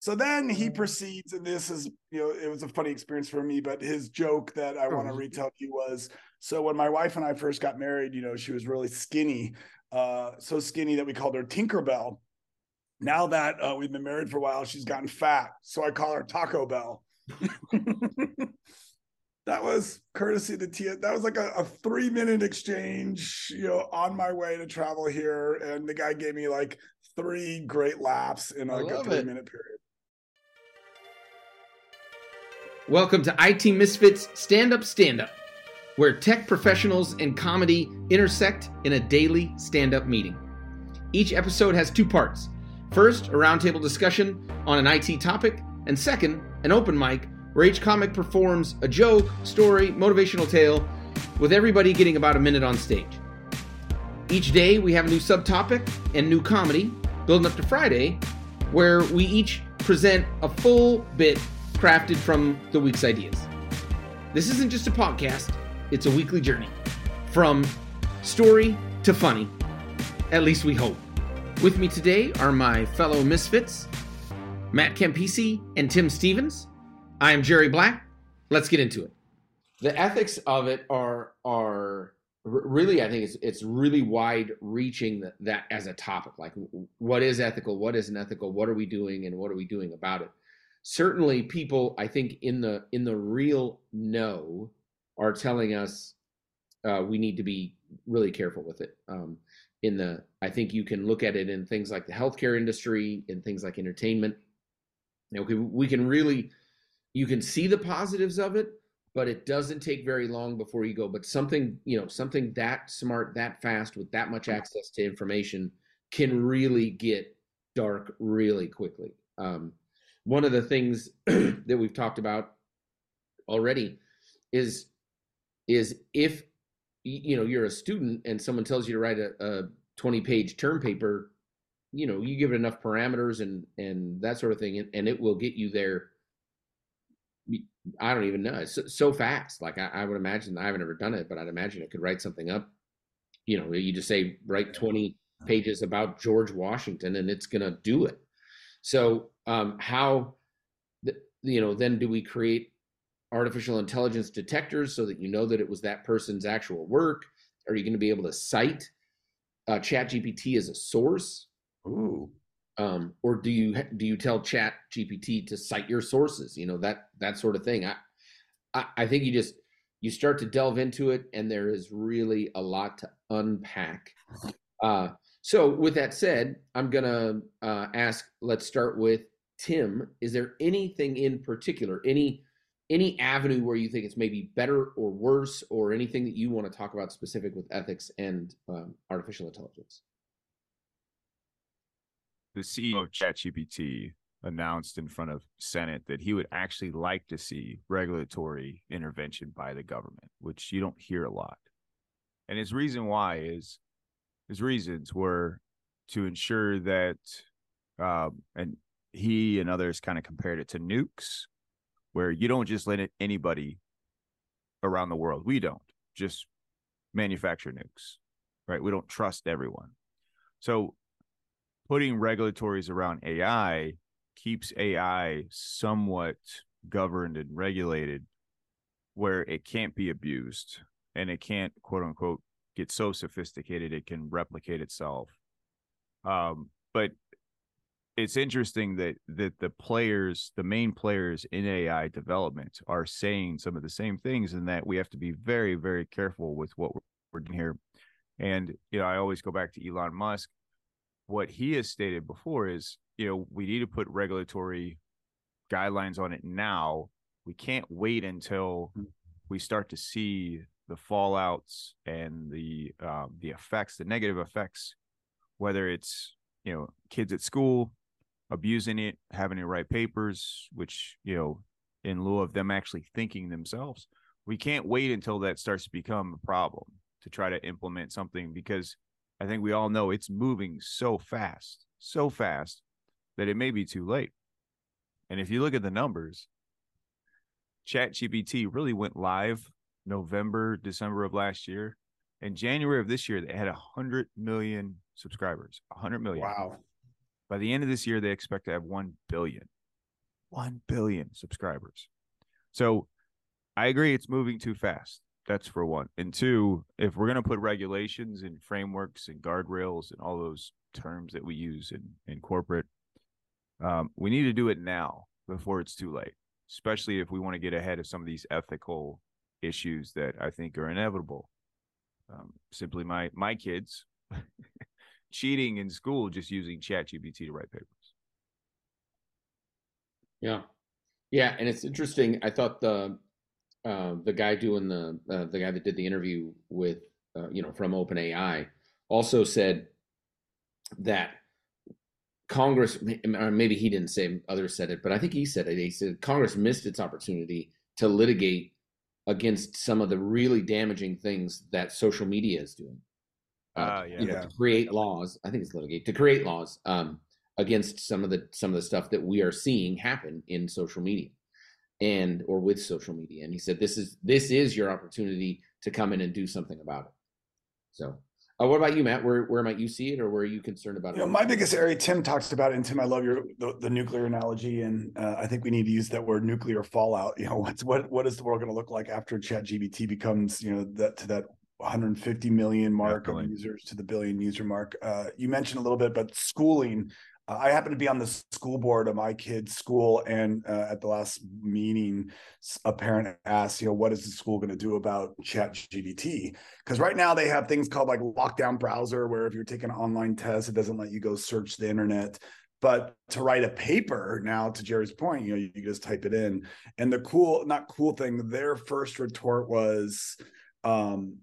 So then he proceeds, and this is, you know, it was a funny experience for me, but his joke that I want to retell you was so when my wife and I first got married, you know, she was really skinny, uh, so skinny that we called her Tinkerbell. Now that uh, we've been married for a while, she's gotten fat. So I call her Taco Bell. that was courtesy to Tia. That was like a, a, three minute exchange, you know, on my way to travel here. And the guy gave me like three great laughs in like a three it. minute period. Welcome to IT Misfits Stand Up Stand Up, where tech professionals and comedy intersect in a daily stand up meeting. Each episode has two parts. First, a roundtable discussion on an IT topic, and second, an open mic where each comic performs a joke, story, motivational tale, with everybody getting about a minute on stage. Each day, we have a new subtopic and new comedy, building up to Friday, where we each present a full bit crafted from the week's ideas. This isn't just a podcast, it's a weekly journey. From story to funny. At least we hope. With me today are my fellow misfits, Matt Campisi and Tim Stephens. I am Jerry Black. Let's get into it. The ethics of it are are really i think it's it's really wide reaching that, that as a topic like what is ethical what isn't ethical what are we doing and what are we doing about it certainly people i think in the in the real know are telling us uh, we need to be really careful with it um, in the i think you can look at it in things like the healthcare industry in things like entertainment. You know, we can really you can see the positives of it but it doesn't take very long before you go but something you know something that smart that fast with that much access to information can really get dark really quickly um, one of the things that we've talked about already is is if you know you're a student and someone tells you to write a, a 20 page term paper you know you give it enough parameters and and that sort of thing and, and it will get you there. I don't even know. It's so, so fast. Like I, I, would imagine i haven't ever done it but i'd imagine it could write something up. You know you just say write 20 pages about george washington and it's going to do it so um, how, you know, then do we create artificial intelligence detectors so that you know that it was that person's actual work? Are you going to be able to cite uh, Chat GPT as a source? Ooh. Um, or do you do you tell Chat GPT to cite your sources? You know that that sort of thing. I, I I think you just you start to delve into it, and there is really a lot to unpack. Uh, so, with that said, I'm going to uh, ask, let's start with Tim. Is there anything in particular, any any avenue where you think it's maybe better or worse, or anything that you want to talk about specific with ethics and um, artificial intelligence? The CEO of ChatGPT announced in front of Senate that he would actually like to see regulatory intervention by the government, which you don't hear a lot. And his reason why is his reasons were to ensure that, um, and he and others kind of compared it to nukes, where you don't just let anybody around the world. We don't just manufacture nukes, right? We don't trust everyone. So putting regulatories around AI keeps AI somewhat governed and regulated where it can't be abused and it can't quote unquote get so sophisticated it can replicate itself. Um, but it's interesting that that the players, the main players in AI development, are saying some of the same things, and that we have to be very, very careful with what we're doing here. And you know, I always go back to Elon Musk. What he has stated before is, you know, we need to put regulatory guidelines on it now. We can't wait until hmm. we start to see the fallouts and the uh, the effects, the negative effects, whether it's you know kids at school abusing it, having to write papers, which you know in lieu of them actually thinking themselves. We can't wait until that starts to become a problem to try to implement something because I think we all know it's moving so fast, so fast that it may be too late. And if you look at the numbers, ChatGPT really went live November, December of last year. In January of this year, they had 100 million subscribers. 100 million. Wow. By the end of this year, they expect to have 1 billion. 1 billion subscribers. So I agree it's moving too fast. That's for one. And two, if we're going to put regulations and frameworks and guardrails and all those terms that we use in, in corporate, um, we need to do it now before it's too late, especially if we want to get ahead of some of these ethical issues that I think are inevitable. Um, simply, my my kids cheating in school just using ChatGPT to write papers. Yeah, yeah, and it's interesting. I thought the uh, the guy doing the uh, the guy that did the interview with uh, you know from OpenAI also said that Congress, maybe he didn't say, others said it, but I think he said it. He said Congress missed its opportunity to litigate against some of the really damaging things that social media is doing. Uh, uh, yeah, you know, yeah. to create laws. I think it's litigate to create laws um, against some of the some of the stuff that we are seeing happen in social media and or with social media. And he said this is this is your opportunity to come in and do something about it. So uh, what about you, Matt? Where where might you see it, or where are you concerned about you it? Know, my biggest area, Tim talks about it, and Tim, I love your the, the nuclear analogy, and uh, I think we need to use that word nuclear fallout. You know, what's what what is the world going to look like after Chat GBT becomes you know that to that 150 million mark Definitely. of users to the billion user mark. Uh, you mentioned a little bit, but schooling I happen to be on the school board of my kid's school, and uh, at the last meeting, a parent asked, you know, what is the school going to do about Chat GBT? Because right now they have things called like lockdown browser, where if you're taking an online test, it doesn't let you go search the internet. But to write a paper now, to Jerry's point, you know, you, you just type it in. And the cool, not cool thing, their first retort was, um,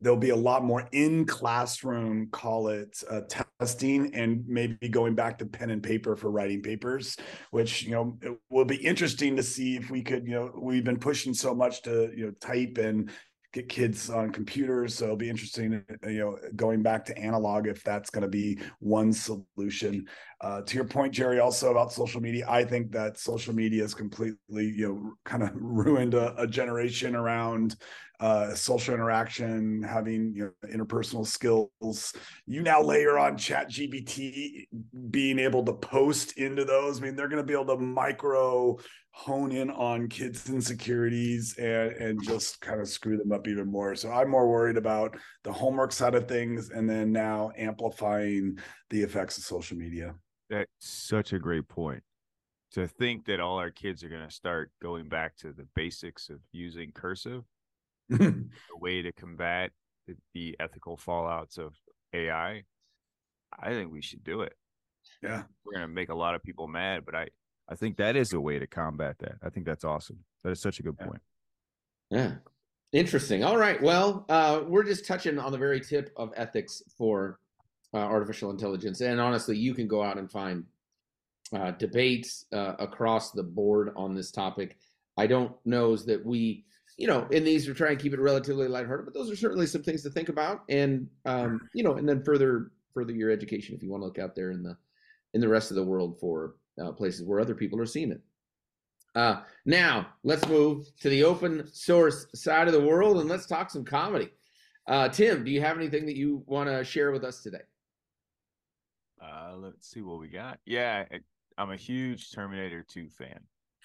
there'll be a lot more in classroom call it uh, testing and maybe going back to pen and paper for writing papers which you know it will be interesting to see if we could you know we've been pushing so much to you know type and get kids on computers. So it'll be interesting, you know, going back to analog if that's going to be one solution. Uh, to your point, Jerry, also about social media, I think that social media has completely, you know, kind of ruined a, a generation around uh, social interaction, having you know, interpersonal skills. You now layer on Chat GBT, being able to post into those. I mean, they're going to be able to micro hone in on kids' insecurities and and just kind of screw them up even more. So I'm more worried about the homework side of things, and then now amplifying the effects of social media. That's such a great point. To think that all our kids are going to start going back to the basics of using cursive, a way to combat the, the ethical fallouts of AI, I think we should do it. Yeah, we're going to make a lot of people mad, but I I think that is a way to combat that. I think that's awesome. That is such a good point. Yeah. Interesting. All right. Well, uh, we're just touching on the very tip of ethics for uh, artificial intelligence. And honestly, you can go out and find uh, debates uh, across the board on this topic. I don't know is that we, you know, in these we're trying to keep it relatively lighthearted, but those are certainly some things to think about. And um, you know, and then further further your education if you want to look out there in the in the rest of the world for uh, places where other people are seeing it. Uh, now, let's move to the open source side of the world and let's talk some comedy. Uh, Tim, do you have anything that you want to share with us today? Uh, let's see what we got. Yeah, I'm a huge Terminator 2 fan.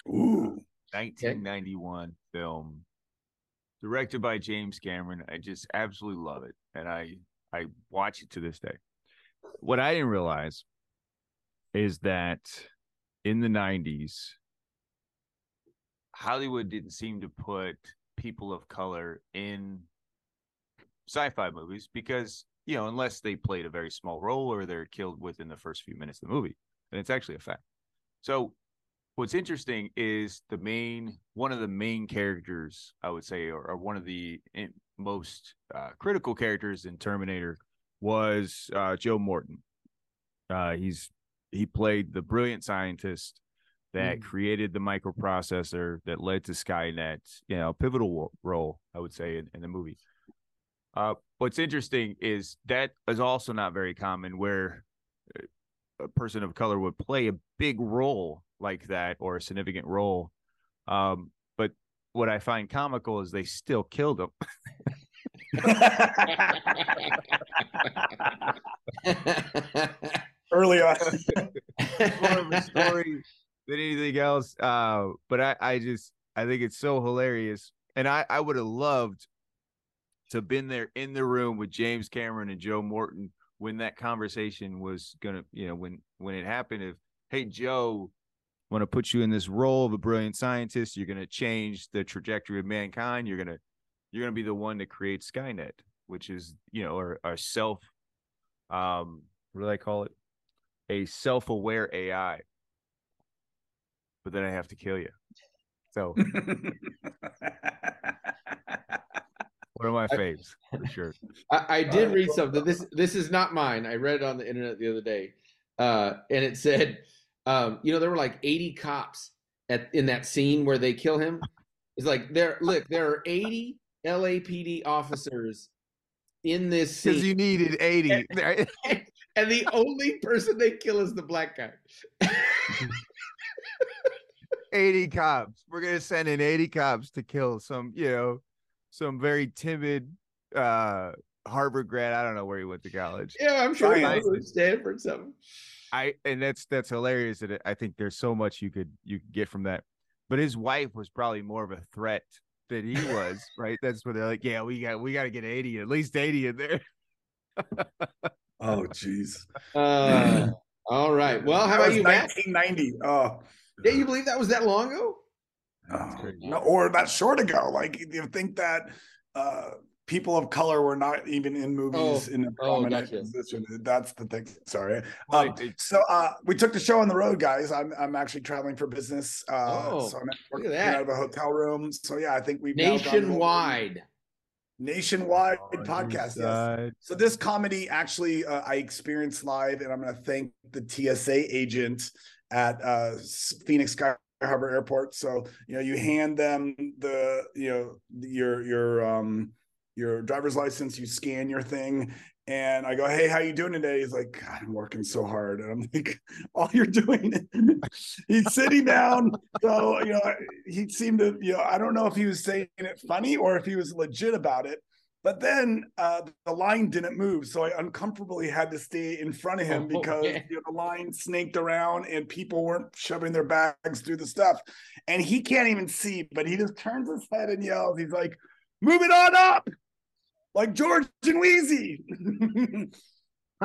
Ooh. 1991 okay. film directed by James Cameron. I just absolutely love it. And I I watch it to this day. What I didn't realize is that in the 90s, Hollywood didn't seem to put people of color in sci-fi movies because you know unless they played a very small role or they're killed within the first few minutes of the movie and it's actually a fact so what's interesting is the main one of the main characters i would say or, or one of the most uh, critical characters in terminator was uh, joe morton uh, he's he played the brilliant scientist that mm. created the microprocessor that led to Skynet. You know, pivotal role I would say in, in the movie. Uh, what's interesting is that is also not very common where uh, a person of color would play a big role like that or a significant role. Um, but what I find comical is they still killed him. early on. more of a story than anything else. Uh, but I, I just I think it's so hilarious, and I I would have loved to been there in the room with James Cameron and Joe Morton when that conversation was gonna, you know, when when it happened. If hey Joe, want to put you in this role of a brilliant scientist, you're gonna change the trajectory of mankind. You're gonna you're gonna be the one to create Skynet, which is you know, our, or self, um, what do I call it? A self-aware AI. But then I have to kill you. So one of my faves for sure. I, I did read something. This this is not mine. I read it on the internet the other day, uh, and it said, um, you know, there were like 80 cops at in that scene where they kill him. It's like there. Look, there are 80 LAPD officers in this scene. Because you needed 80. and the only person they kill is the black guy. 80 cops. We're gonna send in 80 cops to kill some, you know, some very timid uh Harvard grad. I don't know where he went to college. Yeah, I'm sure he was Stanford something. I and that's that's hilarious that I think there's so much you could you could get from that. But his wife was probably more of a threat than he was, right? That's what they're like, yeah, we got we got to get 80, at least 80 in there. oh jeez. Uh, all right. Well, how about you, 1990. Matt? Oh. Yeah, you believe that was that long ago? Oh, no, or that short ago. Like you think that uh, people of color were not even in movies oh, in a oh, prominent oh, gotcha. position. That's the thing. Sorry. Um, so uh, we took the show on the road, guys. I'm I'm actually traveling for business. Uh, oh, so I'm look at that. out of a hotel room. So yeah, I think we've nationwide. Nationwide oh, podcast. Yes. So this comedy actually uh, I experienced live, and I'm going to thank the TSA agent at uh, Phoenix Sky Harbor Airport. So you know, you hand them the you know your your um your driver's license, you scan your thing, and I go, "Hey, how you doing today?" He's like, "I'm working so hard," and I'm like, "All you're doing." he's sitting down, so you know, he seemed to, you know, I don't know if he was saying it funny or if he was legit about it, but then uh, the line didn't move, so I uncomfortably had to stay in front of him oh, because you know, the line snaked around and people weren't shoving their bags through the stuff. And he can't even see, but he just turns his head and yells. He's like, "Move it on up!" Like George and Weezy.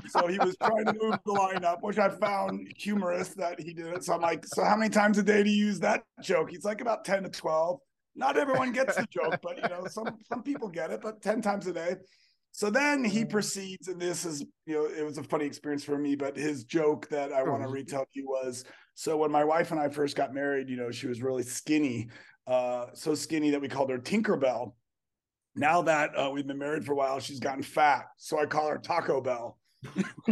so he was trying to move the line up, which I found humorous that he did it. So I'm like, "So how many times a day do you use that joke?" He's like, "About ten to 12 not everyone gets the joke, but you know, some some people get it, but 10 times a day. So then he mm-hmm. proceeds, and this is, you know, it was a funny experience for me, but his joke that I want to retell you was so when my wife and I first got married, you know, she was really skinny, uh, so skinny that we called her Tinkerbell. Now that uh, we've been married for a while, she's gotten fat. So I call her Taco Bell.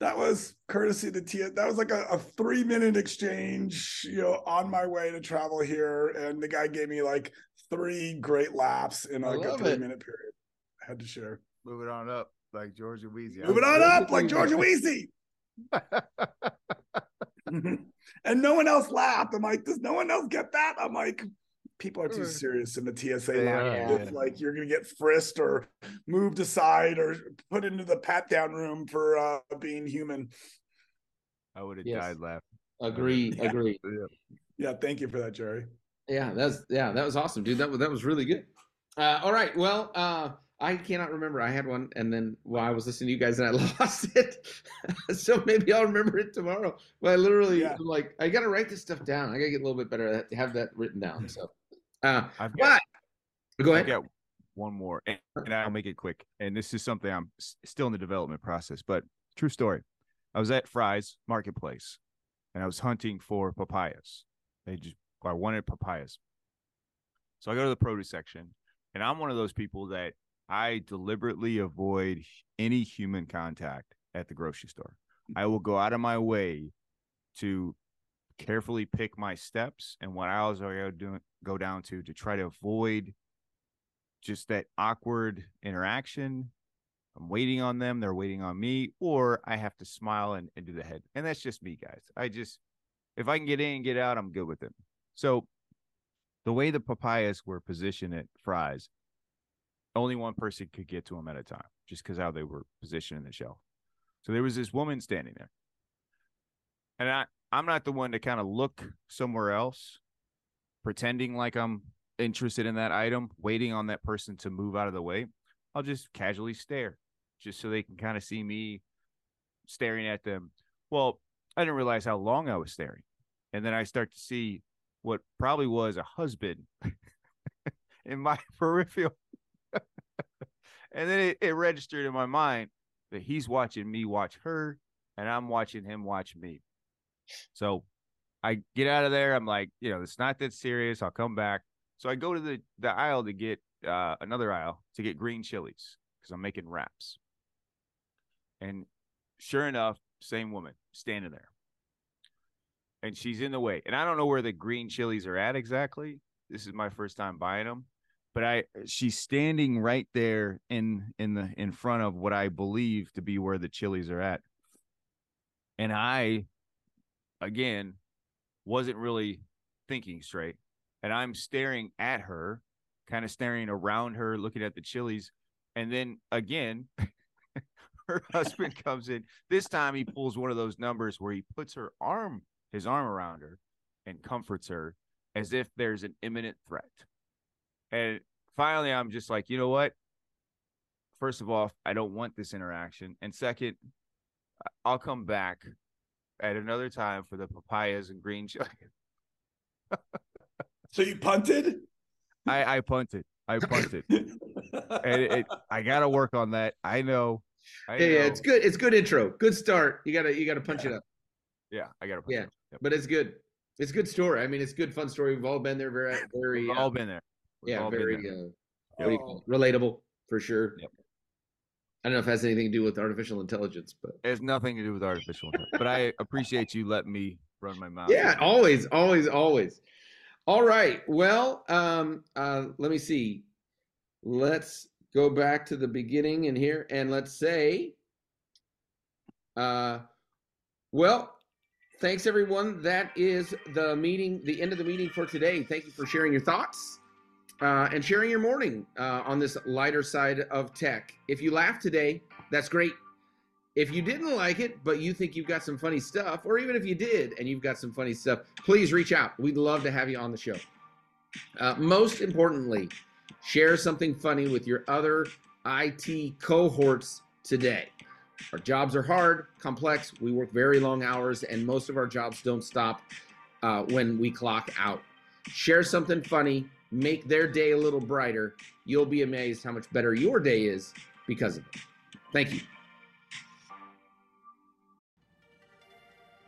that was courtesy of the T. That was like a, a, three minute exchange, you know, on my way to travel here, and the guy gave me like three great laughs in like a three it. minute period. I had to share. Move it on up like Georgia Weezy. Move it on up like Georgia Weezy. and no one else laughed. I'm like, does no one else get that? I'm like, people are too serious in the TSA line. Yeah. Like you're gonna get frisked or moved aside or put into the pat down room for uh, being human. I would have yes. died laughing. Agree, yeah. agree. Yeah. yeah, thank you for that, Jerry. Yeah, that's yeah, that was awesome, dude. That was that was really good. Uh, all right, well, uh, I cannot remember. I had one, and then while I was listening to you guys, and I lost it. so maybe I'll remember it tomorrow. But I literally, yeah. like, I got to write this stuff down. I got to get a little bit better at have that written down. So uh, I've got, but go ahead. I've got one more, and, and I'll make it quick. And this is something I'm s- still in the development process, but true story. I was at Fry's Marketplace, and I was hunting for papayas. They just I wanted papayas, so I go to the produce section, and I'm one of those people that I deliberately avoid any human contact at the grocery store. I will go out of my way to carefully pick my steps and what aisles I go doing go down to to try to avoid just that awkward interaction. I'm waiting on them, they're waiting on me, or I have to smile and, and do the head. And that's just me, guys. I just if I can get in and get out, I'm good with it. So the way the papayas were positioned at Fry's, only one person could get to them at a time, just because how they were positioned in the shelf. So there was this woman standing there. And I I'm not the one to kind of look somewhere else, pretending like I'm interested in that item, waiting on that person to move out of the way. I'll just casually stare just so they can kind of see me staring at them. Well, I didn't realize how long I was staring. And then I start to see what probably was a husband in my peripheral. and then it, it registered in my mind that he's watching me watch her and I'm watching him watch me. So I get out of there. I'm like, you know, it's not that serious. I'll come back. So I go to the, the aisle to get uh, another aisle to get green chilies because I'm making wraps. And sure enough, same woman standing there. And she's in the way. And I don't know where the green chilies are at exactly. This is my first time buying them. But I she's standing right there in in the in front of what I believe to be where the chilies are at. And I again wasn't really thinking straight. And I'm staring at her, kind of staring around her, looking at the chilies. And then again, her husband comes in. This time he pulls one of those numbers where he puts her arm, his arm around her and comforts her as if there's an imminent threat. And finally, I'm just like, you know what? First of all, I don't want this interaction. And second, I'll come back at another time for the papayas and green chili. so you punted? I, I punted. I punted. and it, it, I got to work on that. I know. I yeah, know. yeah, it's good. It's good intro. Good start. You gotta you gotta punch yeah. it up. Yeah, I gotta. yeah, yep. but it's good. It's a good story. I mean, it's a good, fun story. We've all been there. Very, very. We've uh, all been there. We've yeah, very. Uh, yep. relatable for sure. Yep. I don't know if it has anything to do with artificial intelligence, but it has nothing to do with artificial intelligence. but I appreciate you letting me run my mouth. Yeah, always, always, always. All right. Well, um, uh, let me see. Let's go back to the beginning in here and let's say, uh, well, thanks everyone. That is the meeting, the end of the meeting for today. Thank you for sharing your thoughts uh, and sharing your morning uh, on this lighter side of tech. If you laughed today, that's great. If you didn't like it, but you think you've got some funny stuff, or even if you did and you've got some funny stuff, please reach out. We'd love to have you on the show. Uh, most importantly, share something funny with your other IT cohorts today. Our jobs are hard, complex. We work very long hours, and most of our jobs don't stop uh, when we clock out. Share something funny make their day a little brighter, you'll be amazed how much better your day is because of it. Thank you.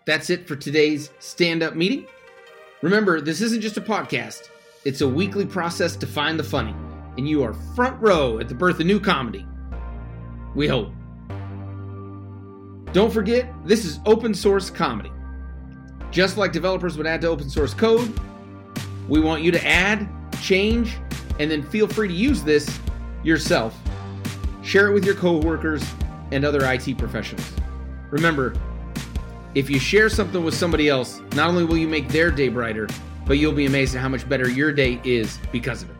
That's it for today's stand up meeting. Remember, this isn't just a podcast, it's a weekly process to find the funny, and you are front row at the birth of new comedy. We hope. Don't forget, this is open source comedy. Just like developers would add to open source code, we want you to add change, and then feel free to use this yourself. Share it with your coworkers and other IT professionals. Remember, if you share something with somebody else, not only will you make their day brighter, but you'll be amazed at how much better your day is because of it.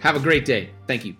Have a great day. Thank you.